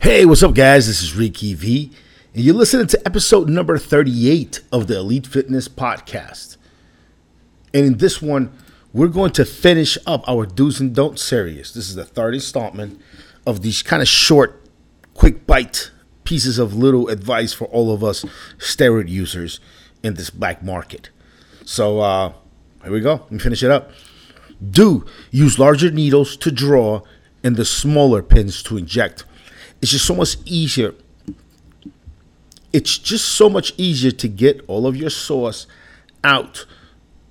Hey, what's up, guys? This is Ricky V, and you're listening to episode number 38 of the Elite Fitness Podcast. And in this one, we're going to finish up our do's and don'ts series. This is the third installment of these kind of short, quick bite pieces of little advice for all of us steroid users in this black market. So, uh, here we go. Let me finish it up. Do use larger needles to draw and the smaller pins to inject it's just so much easier. It's just so much easier to get all of your sauce out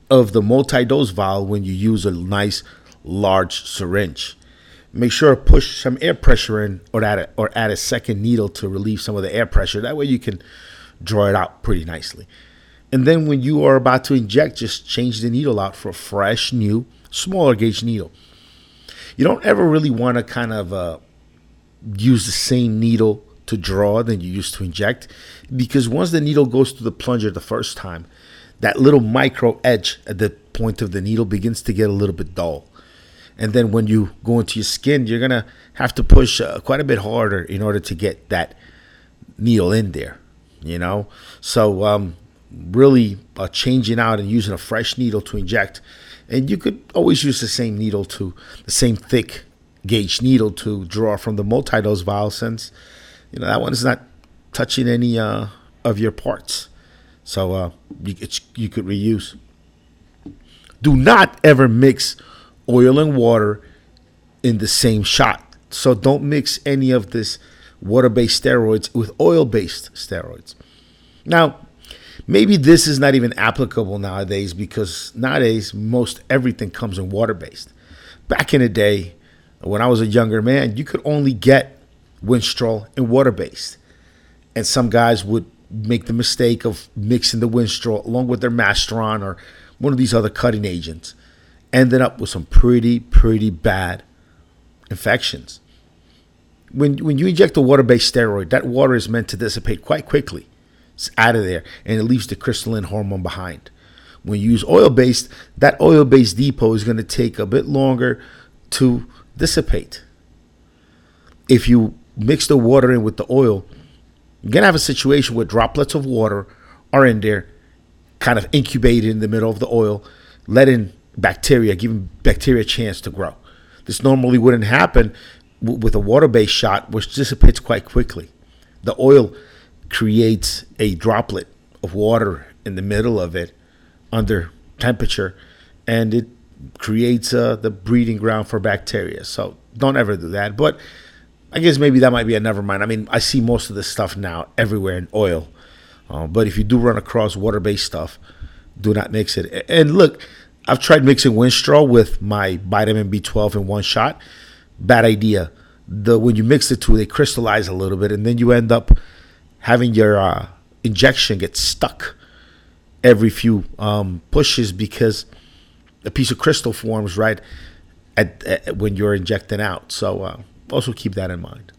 of the multi-dose vial when you use a nice large syringe. Make sure to push some air pressure in or add a, or add a second needle to relieve some of the air pressure. That way you can draw it out pretty nicely. And then when you are about to inject, just change the needle out for a fresh, new, smaller gauge needle. You don't ever really want to kind of uh, use the same needle to draw than you used to inject because once the needle goes to the plunger the first time, that little micro edge at the point of the needle begins to get a little bit dull. And then when you go into your skin, you're to have to push uh, quite a bit harder in order to get that needle in there, you know? So, um, really uh, changing out and using a fresh needle to inject. And you could always use the same needle to the same thick gauge needle to draw from the multi-dose vial since you know that one is not touching any uh, of your parts. So uh, you, you could reuse. Do not ever mix oil and water in the same shot. So don't mix any of this water-based steroids with oil-based steroids. Now maybe this is not even applicable nowadays because nowadays most everything comes in water-based. Back in the day when I was a younger man, you could only get Winstrol and water based. And some guys would make the mistake of mixing the Winstrol along with their Masteron or one of these other cutting agents. Ended up with some pretty, pretty bad infections. When, when you inject a water based steroid, that water is meant to dissipate quite quickly. It's out of there and it leaves the crystalline hormone behind. When you use oil based, that oil based depot is going to take a bit longer to dissipate. If you mix the water in with the oil, you're going to have a situation where droplets of water are in there, kind of incubated in the middle of the oil, letting bacteria, giving bacteria a chance to grow. This normally wouldn't happen with a water based shot, which dissipates quite quickly. The oil creates a droplet of water in the middle of it under temperature, and it creates uh, the breeding ground for bacteria. So don't ever do that. But I guess maybe that might be a never mind. I mean, I see most of this stuff now everywhere in oil. Uh, but if you do run across water based stuff, do not mix it. And look, I've tried mixing Winstrol with my vitamin B12 in one shot. Bad idea. The when you mix the two, they crystallize a little bit, and then you end up having your uh, injection get stuck every few um, pushes because a piece of crystal forms right at, at when you're injecting out. So uh, also keep that in mind.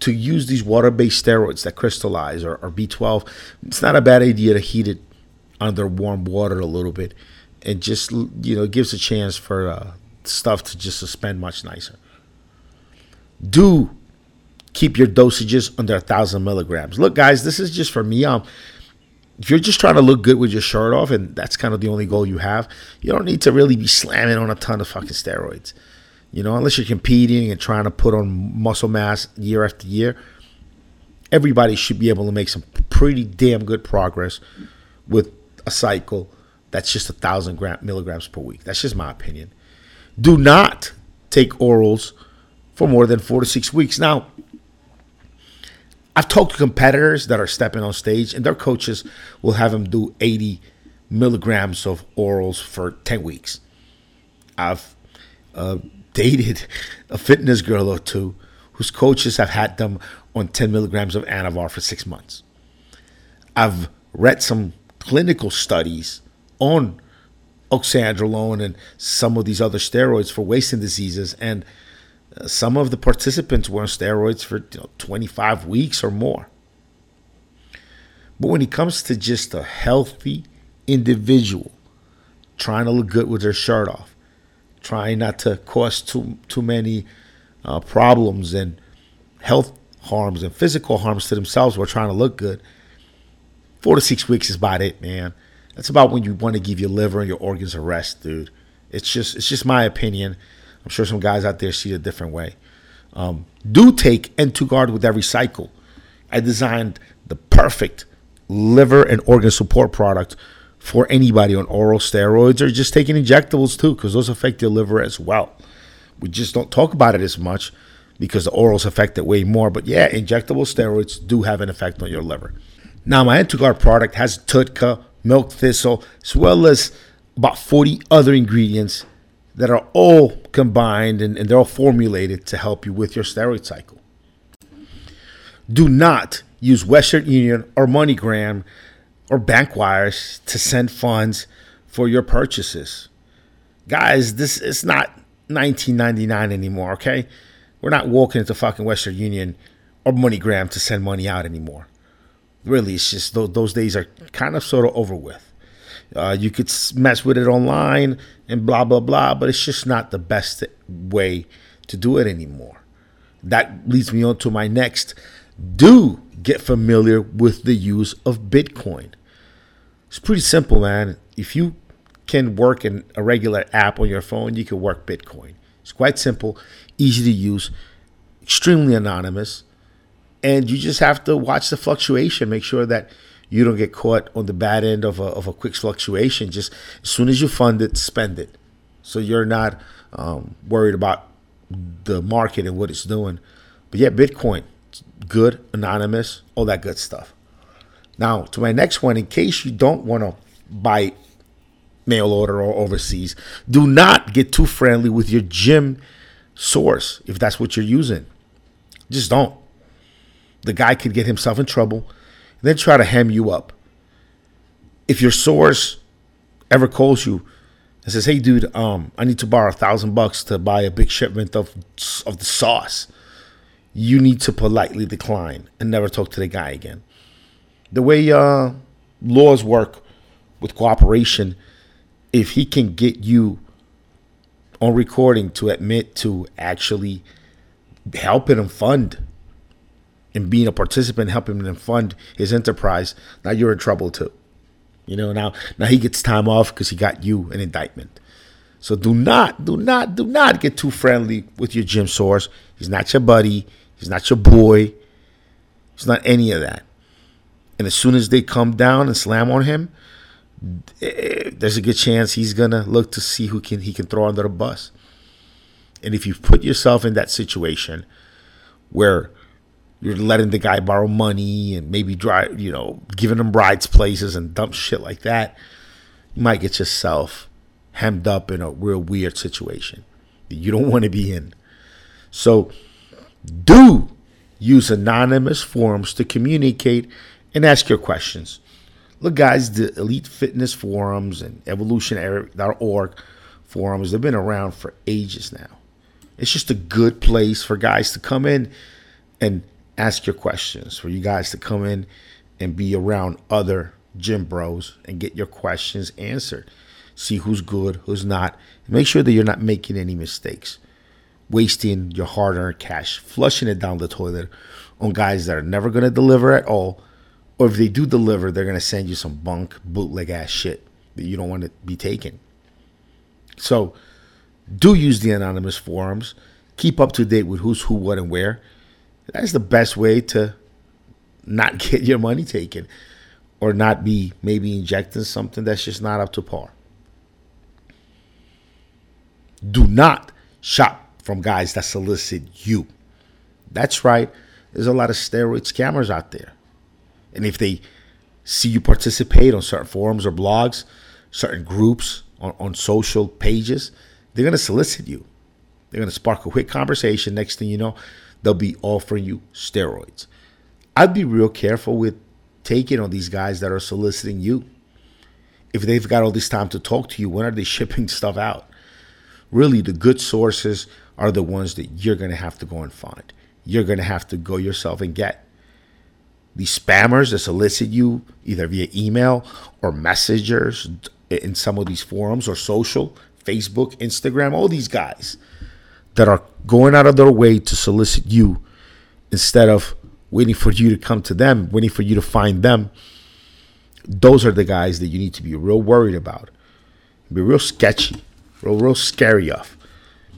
To use these water-based steroids that crystallize or, or B12, it's not a bad idea to heat it under warm water a little bit, and just you know gives a chance for uh, stuff to just suspend much nicer. Do keep your dosages under a thousand milligrams. Look, guys, this is just for me. Um, if you're just trying to look good with your shirt off and that's kind of the only goal you have, you don't need to really be slamming on a ton of fucking steroids. You know, unless you're competing and trying to put on muscle mass year after year, everybody should be able to make some pretty damn good progress with a cycle that's just a thousand gram, milligrams per week. That's just my opinion. Do not take orals for more than four to six weeks. Now, I've talked to competitors that are stepping on stage, and their coaches will have them do 80 milligrams of orals for 10 weeks. I've uh, dated a fitness girl or two whose coaches have had them on 10 milligrams of Anavar for six months. I've read some clinical studies on oxandrolone and some of these other steroids for wasting diseases, and some of the participants were on steroids for you know, 25 weeks or more. But when it comes to just a healthy individual trying to look good with their shirt off, trying not to cause too too many uh, problems and health harms and physical harms to themselves while trying to look good. Four to six weeks is about it, man. That's about when you want to give your liver and your organs a rest, dude. It's just it's just my opinion. I'm sure some guys out there see it a different way. Um, do take N2Guard with every cycle. I designed the perfect liver and organ support product for anybody on oral steroids or just taking injectables too, because those affect your liver as well. We just don't talk about it as much because the orals affect it way more. But yeah, injectable steroids do have an effect on your liver. Now, my N2Guard product has TUDCA, milk thistle, as well as about 40 other ingredients that are all combined and, and they're all formulated to help you with your steroid cycle. Do not use Western Union or MoneyGram or bank wires to send funds for your purchases. Guys, this is not 1999 anymore, okay? We're not walking into fucking Western Union or MoneyGram to send money out anymore. Really, it's just those, those days are kind of sort of over with. Uh, you could mess with it online and blah, blah, blah, but it's just not the best way to do it anymore. That leads me on to my next. Do get familiar with the use of Bitcoin. It's pretty simple, man. If you can work in a regular app on your phone, you can work Bitcoin. It's quite simple, easy to use, extremely anonymous, and you just have to watch the fluctuation. Make sure that you don't get caught on the bad end of a, of a quick fluctuation. Just as soon as you fund it, spend it. So you're not um, worried about the market and what it's doing. But yeah, Bitcoin, good, anonymous, all that good stuff. Now, to my next one, in case you don't want to buy mail order or overseas, do not get too friendly with your gym source if that's what you're using. Just don't. The guy could get himself in trouble then try to hem you up. If your source ever calls you and says, "Hey, dude, um, I need to borrow a thousand bucks to buy a big shipment of of the sauce," you need to politely decline and never talk to the guy again the way uh, laws work with cooperation, if he can get you on recording to admit to actually helping him fund and being a participant, helping him fund his enterprise, now you're in trouble too. You know, now now he gets time off because he got you an indictment. So do not, do not, do not get too friendly with your gym source. He's not your buddy. He's not your boy. He's not any of that. And as soon as they come down and slam on him, eh, there's a good chance he's gonna look to see who can he can throw under the bus. And if you put yourself in that situation where you're letting the guy borrow money and maybe drive, you know, giving him rides places and dump shit like that, you might get yourself hemmed up in a real weird situation that you don't want to be in. So do use anonymous forums to communicate and ask your questions. Look, guys, the Elite Fitness forums and evolutionary.org forums, they've been around for ages now. It's just a good place for guys to come in and ask your questions, for you guys to come in and be around other gym bros and get your questions answered. See who's good, who's not. Make sure that you're not making any mistakes, wasting your hard earned cash, flushing it down the toilet on guys that are never going to deliver at all or if they do deliver, they're gonna send you some bunk bootleg ass shit that you don't want to be taking. So do use the anonymous forums. Keep up to date with who's who, what, and where. That's the best way to not get your money taken or not be maybe injecting something that's just not up to par. Do not shop from guys that solicit you. That's right. There's a lot of steroid scammers out there. And if they see you participate on certain forums or blogs, certain groups on, on social pages, they're going to solicit you. They're going to spark a quick conversation. Next thing you know, they'll be offering you steroids. I'd be real careful with taking on these guys that are soliciting you. If they've got all this time to talk to you, when are they shipping stuff out? Really, the good sources are the ones that you're going to have to go and find. You're going to have to go yourself and get these spammers that solicit you either via email or messengers in some of these forums or social, Facebook, Instagram, all these guys that are going out of their way to solicit you instead of waiting for you to come to them, waiting for you to find them. Those are the guys that you need to be real worried about. Be real sketchy, real real scary of,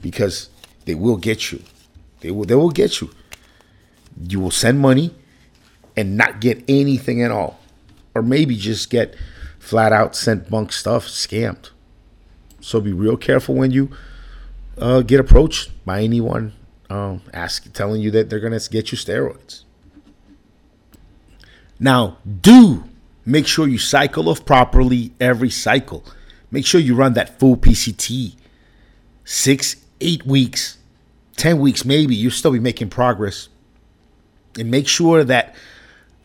because they will get you. They will they will get you. You will send money and not get anything at all. Or maybe just get flat out sent bunk stuff, scammed. So be real careful when you uh, get approached by anyone um, ask, telling you that they're going to get you steroids. Now, do make sure you cycle off properly every cycle. Make sure you run that full PCT. Six, eight weeks, 10 weeks, maybe, you'll still be making progress. And make sure that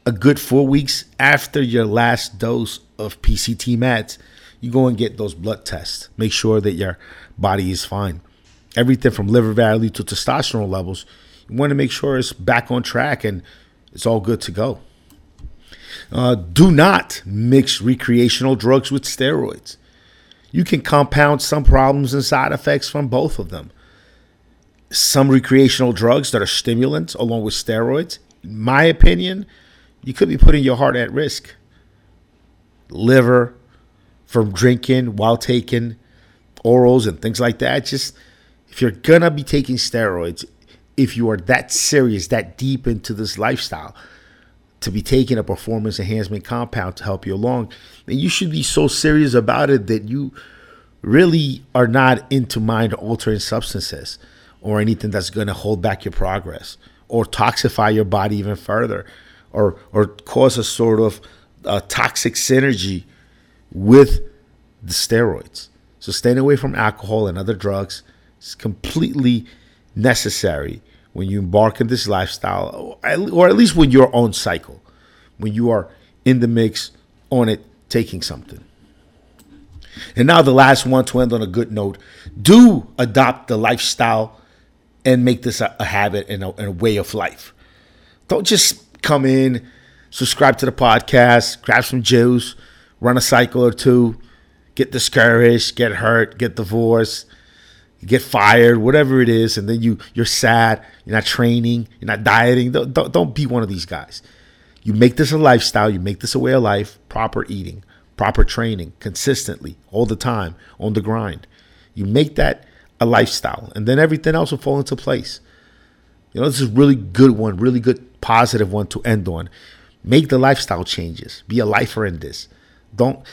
a good four weeks after your last dose of PCT meds, you go and get those blood tests. Make sure that your body is fine. Everything from liver value to testosterone levels, you want to make sure it's back on track and it's all good to go. Uh, do not mix recreational drugs with steroids. You can compound some problems and side effects from both of them. Some recreational drugs that are stimulants, along with steroids, in my opinion, you could be putting your heart at risk. Liver from drinking while taking orals and things like that. Just if you're gonna be taking steroids, if you are that serious, that deep into this lifestyle, to be taking a performance enhancement compound to help you along, then you should be so serious about it that you really are not into mind altering substances or anything that's to hold back your progress or toxify your body even further or or cause a sort of uh, toxic synergy with the steroids. So staying away from alcohol and other drugs is completely necessary when you embark in this lifestyle, or at least when you're on cycle, when you are in the mix on it, taking something. And now the last one to end on a good note: do adopt the lifestyle and make this a, a habit and a, and a way of life. Don't just come in, subscribe to the podcast, grab some juice, run a cycle or two, get discouraged, get hurt, get divorced get fired, whatever it is, and then you you're sad, you're not training, you're not dieting. Don't, don't, don't be one of these guys. You make this a lifestyle, you make this a way of life, proper eating, proper training, consistently, all the time, on the grind. You make that a lifestyle, and then everything else will fall into place. You know, this is a really good one, really good positive one to end on. Make the lifestyle changes. Be a lifer in this. Don't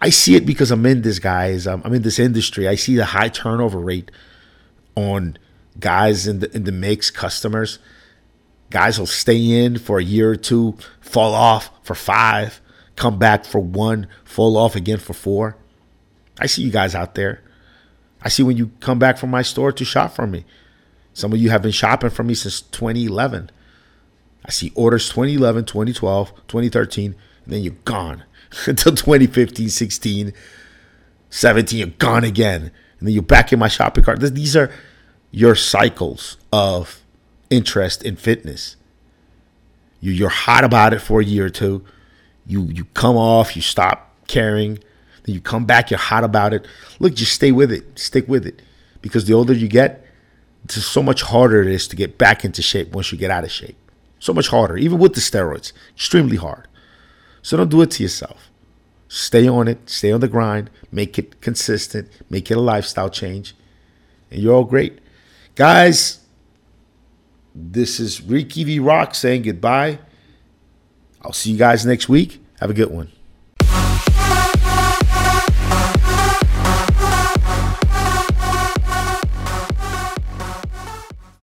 I see it because I'm in this, guys. I'm, I'm in this industry. I see the high turnover rate on guys in the in the mix, customers. Guys will stay in for a year or two, fall off for five, come back for one, fall off again for four. I see you guys out there. I see when you come back from my store to shop from me. Some of you have been shopping from me since 2011. I see orders 2011, 2012, 2013, and then you're gone. until 2015, 16, 17, you're gone again. And then you're back in my shopping cart. These are your cycles of interest in fitness. You, you're hot about it for a year or two. You, you come off, you stop caring. Then you come back, you're hot about it. Look, just stay with it. Stick with it. Because the older you get, it's so much harder it is to get back into shape once you get out of shape. So much harder, even with the steroids. Extremely hard. So don't do it to yourself. Stay on it, stay on the grind, make it consistent, make it a lifestyle change, and you're all great. Guys, this is Ricky V Rock saying goodbye. I'll see you guys next week. Have a good one.